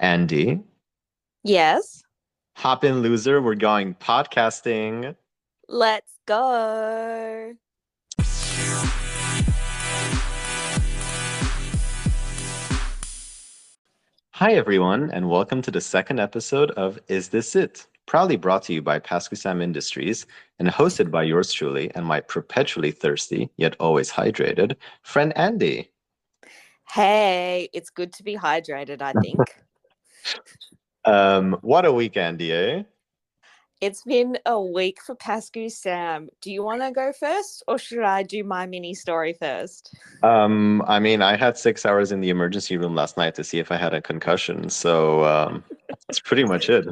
Andy, Yes. hop in, loser. We're going podcasting. Let's go. Hi, everyone, and welcome to the second episode of Is This It? Proudly brought to you by Pascusam Industries and hosted by yours truly and my perpetually thirsty, yet always hydrated, friend Andy. Hey, it's good to be hydrated, I think. Um, what a week, Andy, eh? it's been a week for PascuSam. Do you want to go first or should I do my mini story first? Um, I mean, I had six hours in the emergency room last night to see if I had a concussion, so um, that's pretty much it.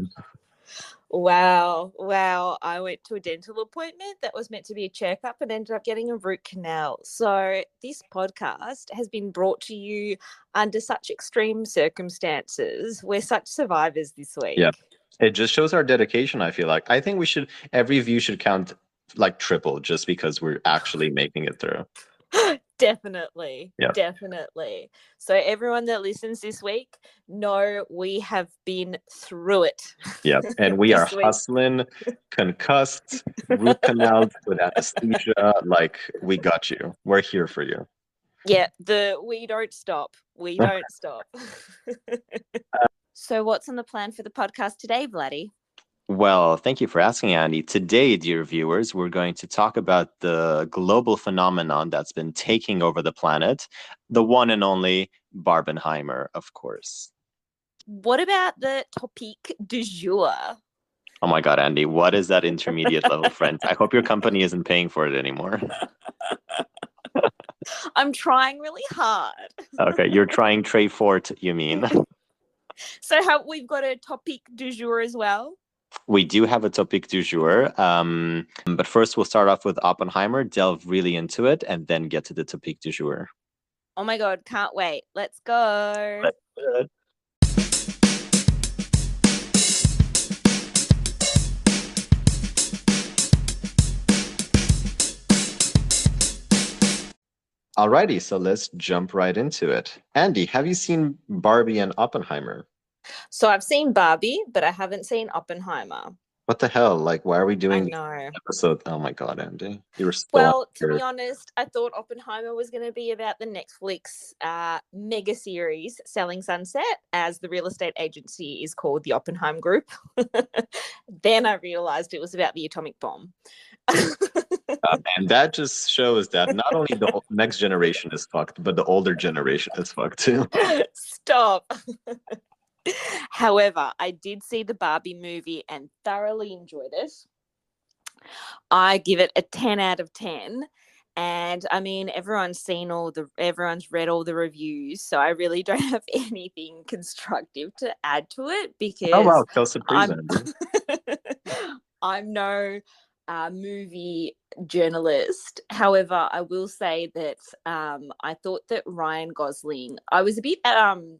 Wow, wow. I went to a dental appointment that was meant to be a checkup and ended up getting a root canal. So, this podcast has been brought to you under such extreme circumstances. We're such survivors this week. Yeah. It just shows our dedication, I feel like. I think we should, every view should count like triple just because we're actually making it through. definitely Yeah. definitely so everyone that listens this week know we have been through it Yeah. And we are week. hustling, concussed, root canals with anesthesia. Like, we got you. We're here for you. yeah the we don't stop we don't stop uh so what's on the plan for the podcast today vladdy Well, thank you for asking, Andy. Today, dear viewers, we're going to talk about the global phenomenon that's been taking over the planet, the one and only Barbenheimer, of course. what about the topic du jour Oh my God, Andy, what is that intermediate level French? I hope your company isn't paying for it anymore. i'm trying really hard Okay, you're trying Trey Fort, you mean? so how we've got a topic du jour as well We do have a topic du jour, um, but first we'll start off with Oppenheimer, delve really into it, and then get to the topic du jour. oh my god can't wait let's go Let's Alrighty, so let's jump right into it. Andy, have you seen Barbie and Oppenheimer? So I've seen Barbie, but I haven't seen Oppenheimer. What the hell? Like, why are we doing episode? Oh my god, Andy, you were still Well, to be honest, I thought Oppenheimer was going to be about the Netflix uh, mega series Selling Sunset, as the real estate agency is called the Oppenheim Group. then I realized it was about the atomic bomb. Uh, and that just shows that not only the next generation is fucked, but the older generation is fucked too. Stop. However, I did see the Barbie movie and thoroughly enjoyed it. I give it a 10 out of 10. And I mean, everyone's seen all the, everyone's read all the reviews. So I really don't have anything constructive to add to it because Oh wow, surprise, I'm- I'm no uh, movie journalist. However, I will say that um, I thought that Ryan Gosling, I was a bit, um,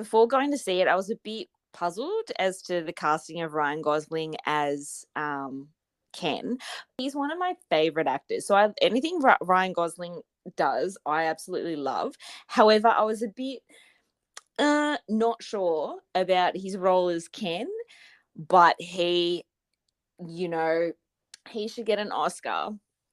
before going to see it, I was a bit puzzled as to the casting of Ryan Gosling as um, Ken. He's one of my favorite actors. So I, anything Ryan Gosling does, I absolutely love. However, I was a bit uh, not sure about his role as Ken, but he, you know, he should get an Oscar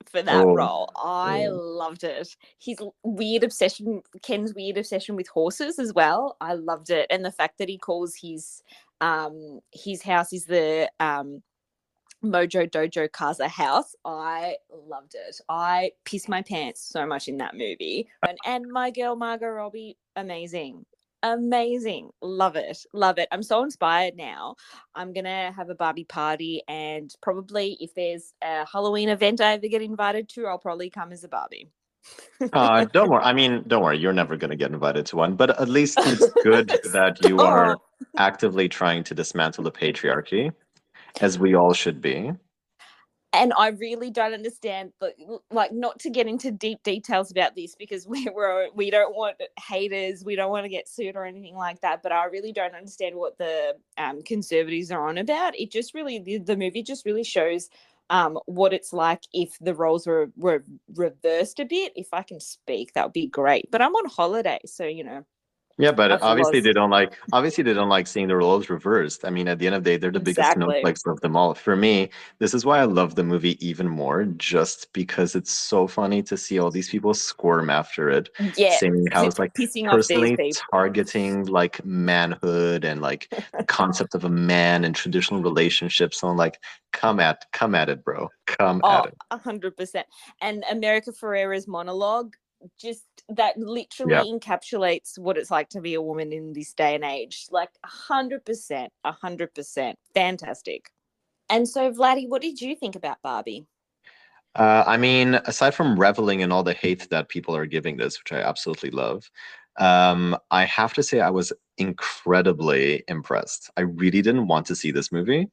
for that Oh, role. I yeah. loved it. His weird obsession, Ken's weird obsession with horses as well. I loved it, and the fact that he calls his um his house is the um Mojo Dojo Casa house. I loved it. I pissed my pants so much in that movie. And, and my girl Margot Robbie, amazing. Amazing. Love it. Love it. I'm so inspired now. I'm going to have a Barbie party and probably if there's a Halloween event I ever get invited to, I'll probably come as a Barbie. Uh, don't worry. I mean, don't worry. You're never going to get invited to one, but at least it's good that you are actively trying to dismantle the patriarchy, as we all should be. And I really don't understand, like not to get into deep details about this because we we're we don't want haters, we don't want to get sued or anything like that. But I really don't understand what the um, conservatives are on about. It just really the, the movie just really shows um, what it's like if the roles were were reversed a bit. If I can speak, that would be great. But I'm on holiday, so you know. Yeah, but Of obviously they don't like obviously they don't like seeing the roles reversed. I mean, at the end of the day, they're the biggest snowflakes of them all. For me, this is why I love the movie even more, just because it's so funny to see all these people squirm after it, Yeah, saying how it's like pissing off these personally targeting like manhood and like the concept of a man and traditional relationships. So I'm like, come at come at it, bro. Come Oh, at it. hundred percent. And America Ferrera's monologue just that literally encapsulates what it's like to be a woman in this day and age. Like a hundred percent, a hundred percent. Fantastic. And so, Vladdy, what did you think about Barbie? Uh, I mean, aside from reveling in all the hate that people are giving this, which I absolutely love, um, I have to say I was incredibly impressed. I really didn't want to see this movie.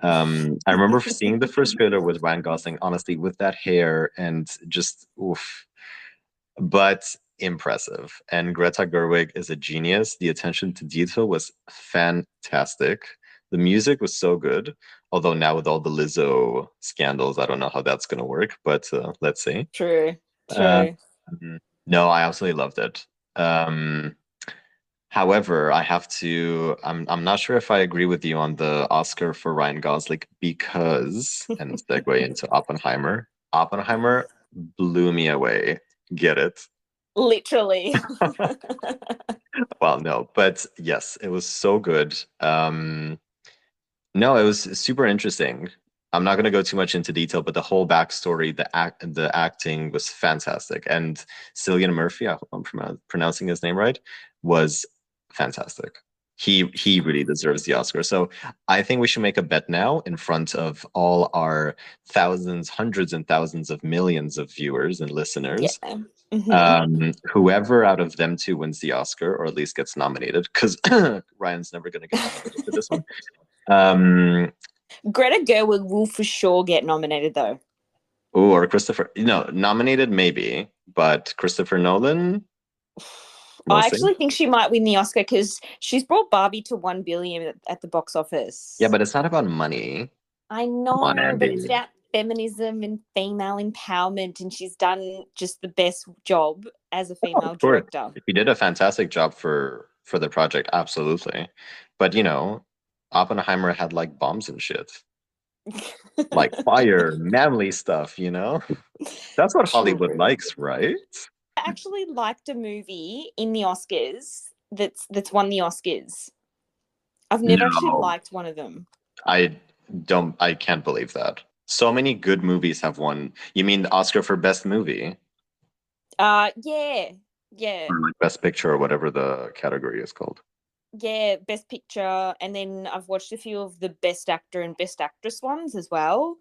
Um, I remember seeing the first trailer with Ryan Gosling, honestly, with that hair and just oof, but impressive. And Greta Gerwig is a genius. The attention to detail was fantastic. The music was so good. Although now with all the Lizzo scandals, I don't know how that's going to work, but uh, let's see. True, true. Uh. No, I absolutely loved it. Um, however, I have to. I'm I'm not sure if I agree with you on the Oscar for Ryan Gosling because, and segue into Oppenheimer. Oppenheimer blew me away. Get it? literally. Well, no, but yes, it was so good. Um, no, it was super interesting. I'm not going to go too much into detail, but the whole backstory, the act, the acting was fantastic, and Cillian Murphy, I hope I'm pronouncing his name right, was fantastic. He he really deserves the Oscar. So I think we should make a bet now in front of all our thousands, hundreds, and thousands of millions of viewers and listeners yeah. Mhm. um, whoever out of them two wins the Oscar or at least gets nominated, because Ryan's never going to get nominated for this one. Um, Greta Gerwig will for sure get nominated, though. ooh, or Christopher, you know, nominated maybe, but Christopher Nolan. we'll I see. actually think she might win the Oscar because she's brought Barbie to one billion at, the box office. Yeah, but it's not about money. I know, on, but it's about feminism and female empowerment, and she's done just the best job as a oh, female of course. director. He did a fantastic job for for the project, absolutely. But you know, Oppenheimer had like bombs and shit, like fire, manly stuff. You know, that's what Hollywood likes, right? Actually liked a movie in the Oscars that's that's won the Oscars. I've never actually liked one of them. I don't. I can't believe that. So many good movies have won. You mean the Oscar for Best Movie Uh yeah, yeah, or like Best Picture or whatever the category is called? yeah. Best Picture, and then I've watched a few of the Best Actor and Best Actress ones as well.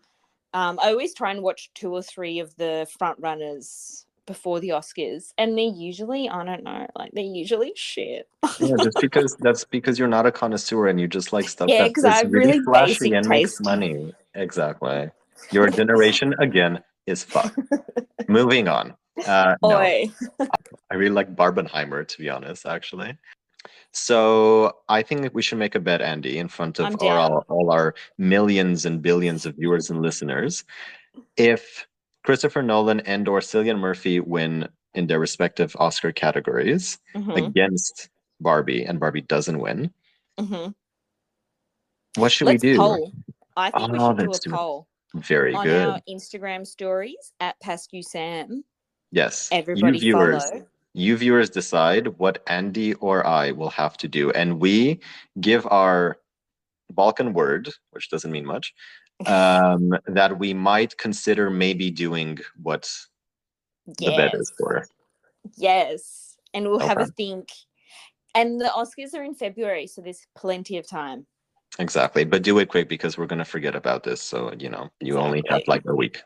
Um, I always try and watch two or three of the front runners before the Oscars, and they're usually I don't know, like they're usually shit. Yeah, just because that's because you're not a connoisseur and you just like stuff Yeah, that's I have really flashy and makes money. Exactly. Your generation again is fucked. Moving on. Uh, no. I really like Barbenheimer to be honest, actually. So I think we should make a bet, Andy, in front of all, our- all our millions and billions of viewers and listeners. If Christopher Nolan and or Cillian Murphy win in their respective Oscar categories Mhm, against Barbie and Barbie doesn't win, mhm. what should Let's we do? poll. I think we Oh, should do a poll Very on good. our Instagram stories at PascuSam. Yes. Everybody you viewers, follow. you viewers decide what Andy or I will have to do, and we give our Balkan word, which doesn't mean much, um, that we might consider maybe doing what the bet is Yes. for. Yes. And we'll have a think. And the Oscars are in February, so there's plenty of time. Exactly. But do it quick because we're gonna forget about this. So you know, you only have like a week.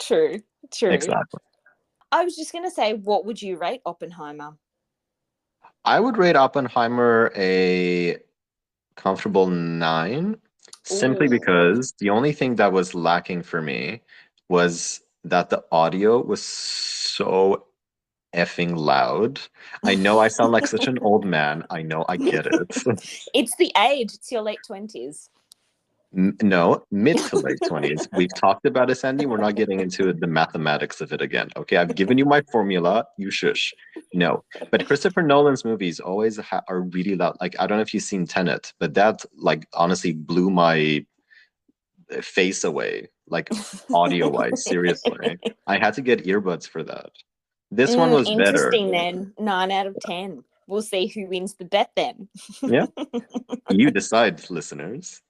True. True. Exactly. I was just gonna say, what would you rate Oppenheimer? I would rate Oppenheimer a comfortable nine, simply Ooh. because the only thing that was lacking for me was that the audio was so effing loud. I know I sound like such an old man. I know I get it. It's the age. It's your late twenties. M- no, mid to late 20s. We've talked about this, Andy. We're not getting into the mathematics of it again. Okay, I've given you my formula. You shush. No, but Christopher Nolan's movies always ha- are really loud. Like I don't know if you've seen Tenet, but that like honestly blew my uh, face away, like audio wise. seriously, I had to get earbuds for that. This one Mm, was better. interesting then. Nine out of ten. We'll see who wins the bet then. Yeah, you decide, listeners.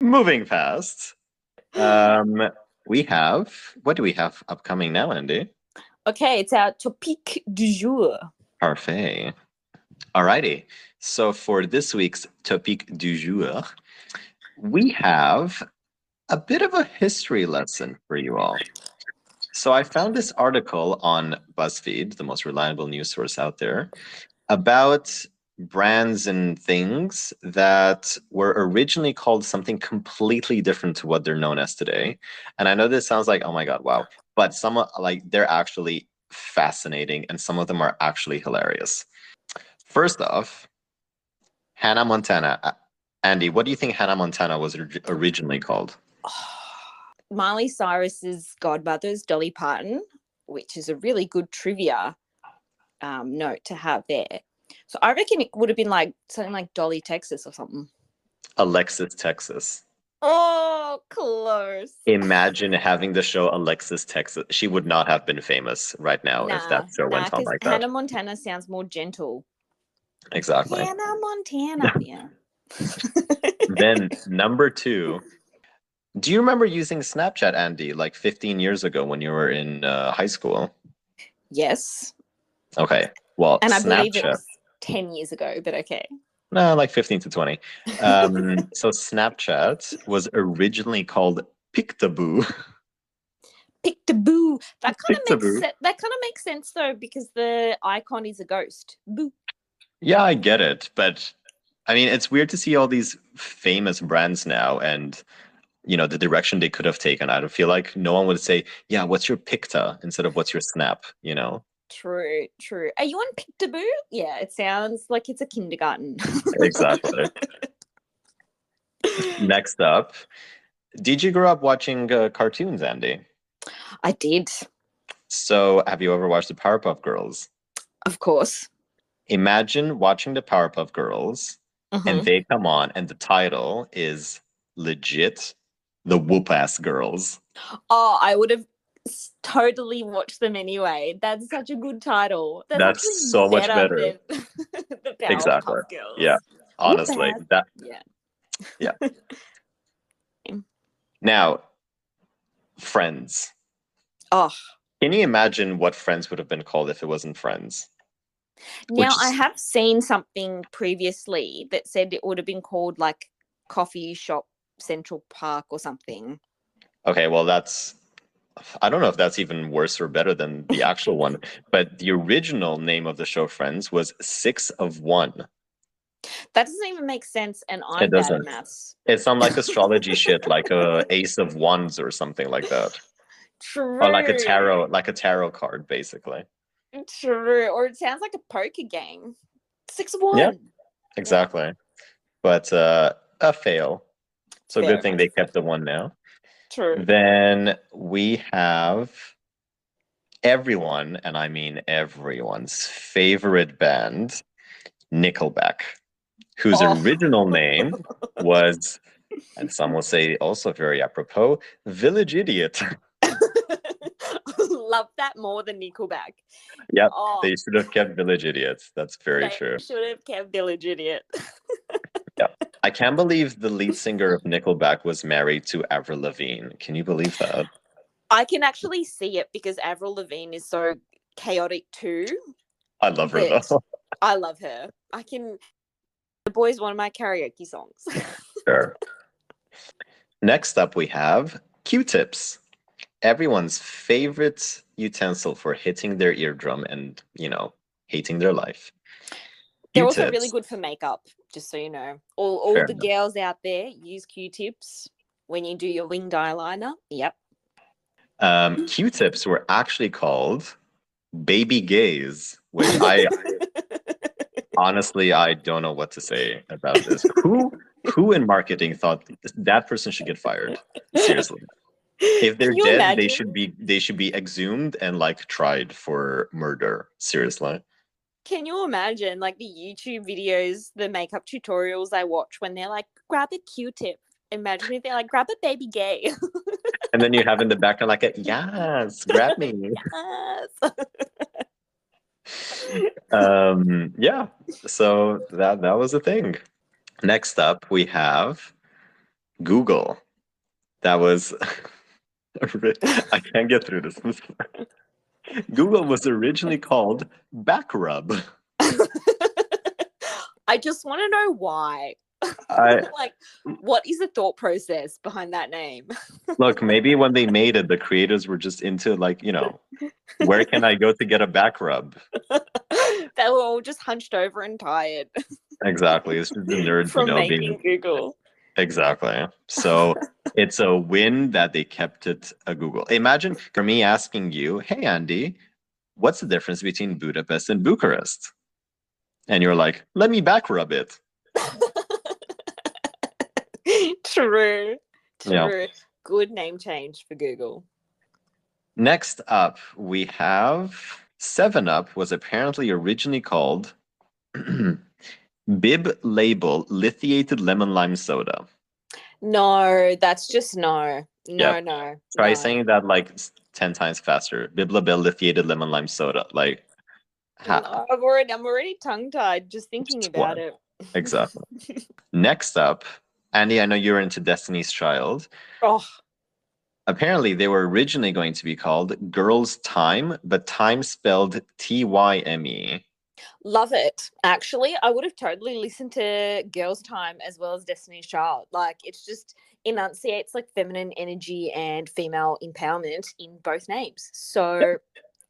Moving past, um, we have what do we have upcoming now, Andy? Okay, it's our topic du jour. Parfait. Alrighty. So for this week's topic du jour, we have a bit of a history lesson for you all. So I found this article on BuzzFeed, the most reliable news source out there, about brands and things that were originally called something completely different to what they're known as today. And I know this sounds like, oh my God, wow. But some like they're actually fascinating and some of them are actually hilarious. First off, Hannah Montana. Uh, Andy, what do you think Hannah Montana was originally called? Miley Cyrus's godmother's Dolly Parton, which is a really good trivia um, note to have there. So I reckon it would have been like something like Dolly, Texas or something. Alexis Texas. Oh, close. Imagine having the show Alexis Texas. She would not have been famous right now if that show nah, went on like that. Hannah Montana sounds more gentle. Exactly. Hannah Montana. yeah. then number two. Do you remember using Snapchat, Andy, like 15 years ago when you were in uh, high school? yes. Okay. Well, And I believe it was 10 years ago, but okay. No, like 15 to 20. Um, so Snapchat was originally called Pictaboo. Pictaboo. That kind of makes sense. That kind of makes sense though, because the icon is a ghost. Boo. Yeah, I get it, but I mean, it's weird to see all these famous brands now and you know the direction they could have taken. I don't feel like no one would say, "Yeah, what's your Picta?" instead of "What's your Snap?" You know? True, true. Are you on Pictaboo? Yeah, it sounds like it's a kindergarten. Exactly. Next up, did you grow up watching uh, cartoons, Andy? I did, So, have you ever watched the Powerpuff Girls? of course. Imagine watching the Powerpuff Girls Mhm. and they come on, and the title is legit the Whoop Ass Girls. Oh, I would have totally watched them anyway. That's such a good title. That's actually so much better. than the Powerpuff Exactly. Yeah. Honestly, that Yeah. Yeah. now, Friends. Oh, Can you imagine what Friends would have been called if it wasn't Friends? now I have seen something previously that said it would have been called like Coffee Shop Central Park or something. Okay, well, that's. I don't know if that's even worse or better than the actual one, but the original name of the show Friends was Six of One. That doesn't even make sense, and I'm bad at doesn't. maths. It's some like astrology shit, like a Ace of Wands or something like that, True. or like a tarot, like a tarot card, basically. True. Or it sounds like a poker game. Six of one. Yeah. Exactly. But uh, a fail. So Fair good thing they kept the one now. True. Then we have everyone, and I mean everyone's favorite band, Nickelback, whose Oh. original name was, and some will say also very apropos, Village Idiot. Love that more than Nickelback. Yep, Oh, They should have kept Village Idiots. That's very they true. Should have kept Village Idiot. I can't believe the lead singer of Nickelback was married to Avril Lavigne. Can you believe that? I can actually see it because Avril Lavigne is so chaotic too. I love her though. I love her. I can. The boys one of my karaoke songs. Sure. Next up, we have Q-tips, everyone's favorite utensil for hitting their eardrum and you know hating their life. They're also really good for makeup, just so you know. All all Fair the enough. girls out there use Q-tips when you do your winged eyeliner. Yep. Um, Q-tips were actually called baby gays, which I honestly I don't know what to say about this. who who in marketing thought that person should get fired? Seriously. If they're dead, they should be they should be exhumed and like tried for murder. Seriously. Can you imagine like the YouTube videos, the makeup tutorials I watch when they're like, grab a Q-tip. Imagine if they're like, grab a baby gay. And then you have in the background like a yes, grab me. Yes. um yeah so that that was a thing next up we have google that was i can't get through this google was originally called backrub I just want to know why. I, like, what is the thought process behind that name? look maybe when they made it the creators were just into like you know where can i go to get a back rub they were all just hunched over and tired exactly it's just the nerds you from know making being Google. Exactly. So it's a win that they kept it a Google. Imagine for me asking you, hey, Andy, what's the difference between Budapest and Bucharest? And you're like, let me back rub it. True. Yeah. True. Good name change for Google. Next up, we have 7 Up was apparently originally called Bib Label Lithiated Lemon Lime Soda. No, that's just no. No, Yep. no. Try no. saying that like 10 times faster. Bib Label Lithiated Lemon Lime Soda. Like, ha- I've already I'm already tongue tied just thinking Just about one. it. Exactly. Next up, Andy, I know you're into Destiny's Child. Oh, Apparently, they were originally going to be called Girls Time, but time spelled T Y M E. love it. Actually, I would have totally listened to Girls Time as well as Destiny's Child. Like it's just enunciates like feminine energy and female empowerment in both names. So,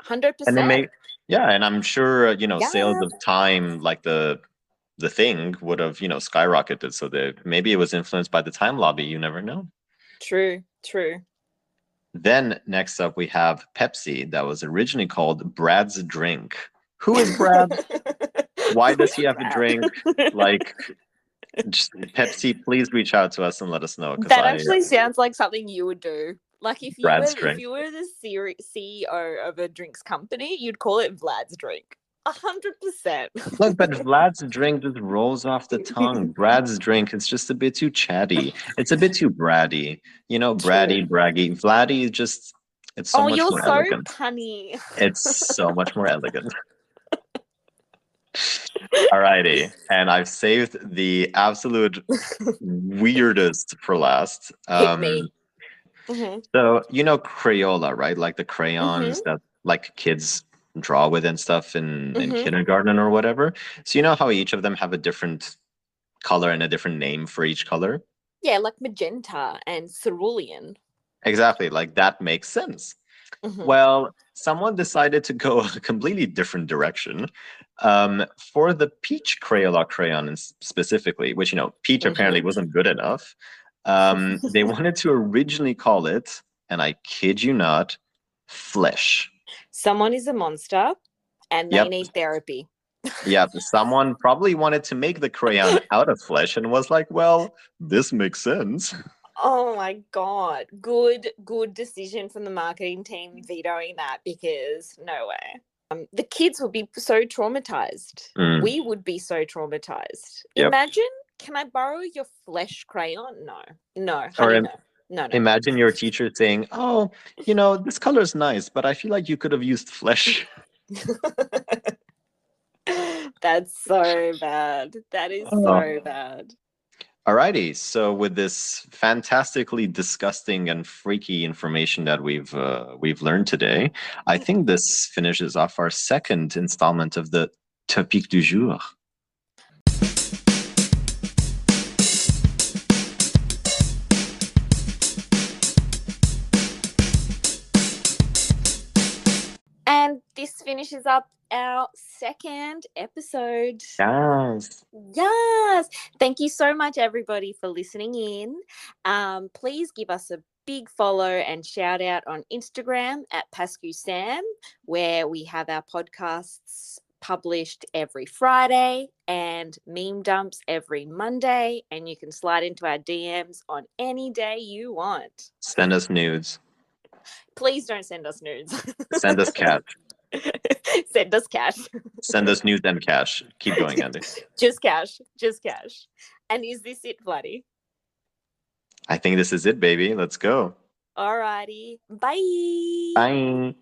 hundred And they percent. make, yeah, and I'm sure, uh, you know, sales of time, like the the thing would have, you know, skyrocketed. So that maybe it was influenced by the time lobby. You never know. True. True. Then next up, we have Pepsi, that was originally called Brad's Drink. Who is Brad? Why does he have a drink? like just, Pepsi, please reach out to us and let us know. 'cause That I- actually sounds like something you would do. Like if you Vlad's were drink. if you were the CEO of a drinks company, you'd call it Vlad's drink. A hundred percent. Look, but Vlad's drink just rolls off the tongue. Brad's drink is just a bit too chatty. It's a bit too bratty. You know, bratty, braggy. Vladdy is just it's so oh, much you're more so elegant. punny. It's so much more elegant. Alrighty, and I've saved the absolute weirdest for last. Um, Mhm. So you know Crayola, right? Like the crayons Mm-hmm. that like kids draw with and stuff in, in Mhm. kindergarten or whatever. So you know how each of them have a different color and a different name for each color? Yeah, like magenta and cerulean. Exactly. Like that makes sense. Mhm. Well, someone decided to go a completely different direction. Um, for the peach Crayola crayon specifically, which you know, peach apparently Mhm. wasn't good enough. Um, they wanted to originally call it, and I kid you not, flesh. Someone is a monster and they Yep. need therapy. Yeah, someone probably wanted to make the crayon out of flesh and was like, well, this makes sense. Oh my god. Good, good decision from the marketing team vetoing that because no way. Um, the kids would be so traumatized. Mm. We would be so traumatized. Yep. Imagine, can I borrow your flesh crayon? No, no, honey, im- no, no, no. Imagine your teacher saying, oh, you know, this color is nice, but I feel like you could have used flesh. That's so bad. That is Oh. so bad. Alrighty, so with this fantastically disgusting and freaky information that we've uh, we've learned today, I think this finishes off our second installment of the topic du jour. Finishes up our second episode. Yes. Yes. Thank you so much, everybody, for listening in. Um, please give us a big follow and shout out on Instagram at PascuSam, where we have our podcasts published every Friday and meme dumps every Monday. And you can slide into our DMs on any day you want. Send us nudes. Please don't send us nudes. Send us cash. send us cash. Send us news and cash. Keep going, Andy. just cash. Just cash. And is this it, Vladdy? I think this is it, baby. Let's go. Alrighty. Bye. Bye.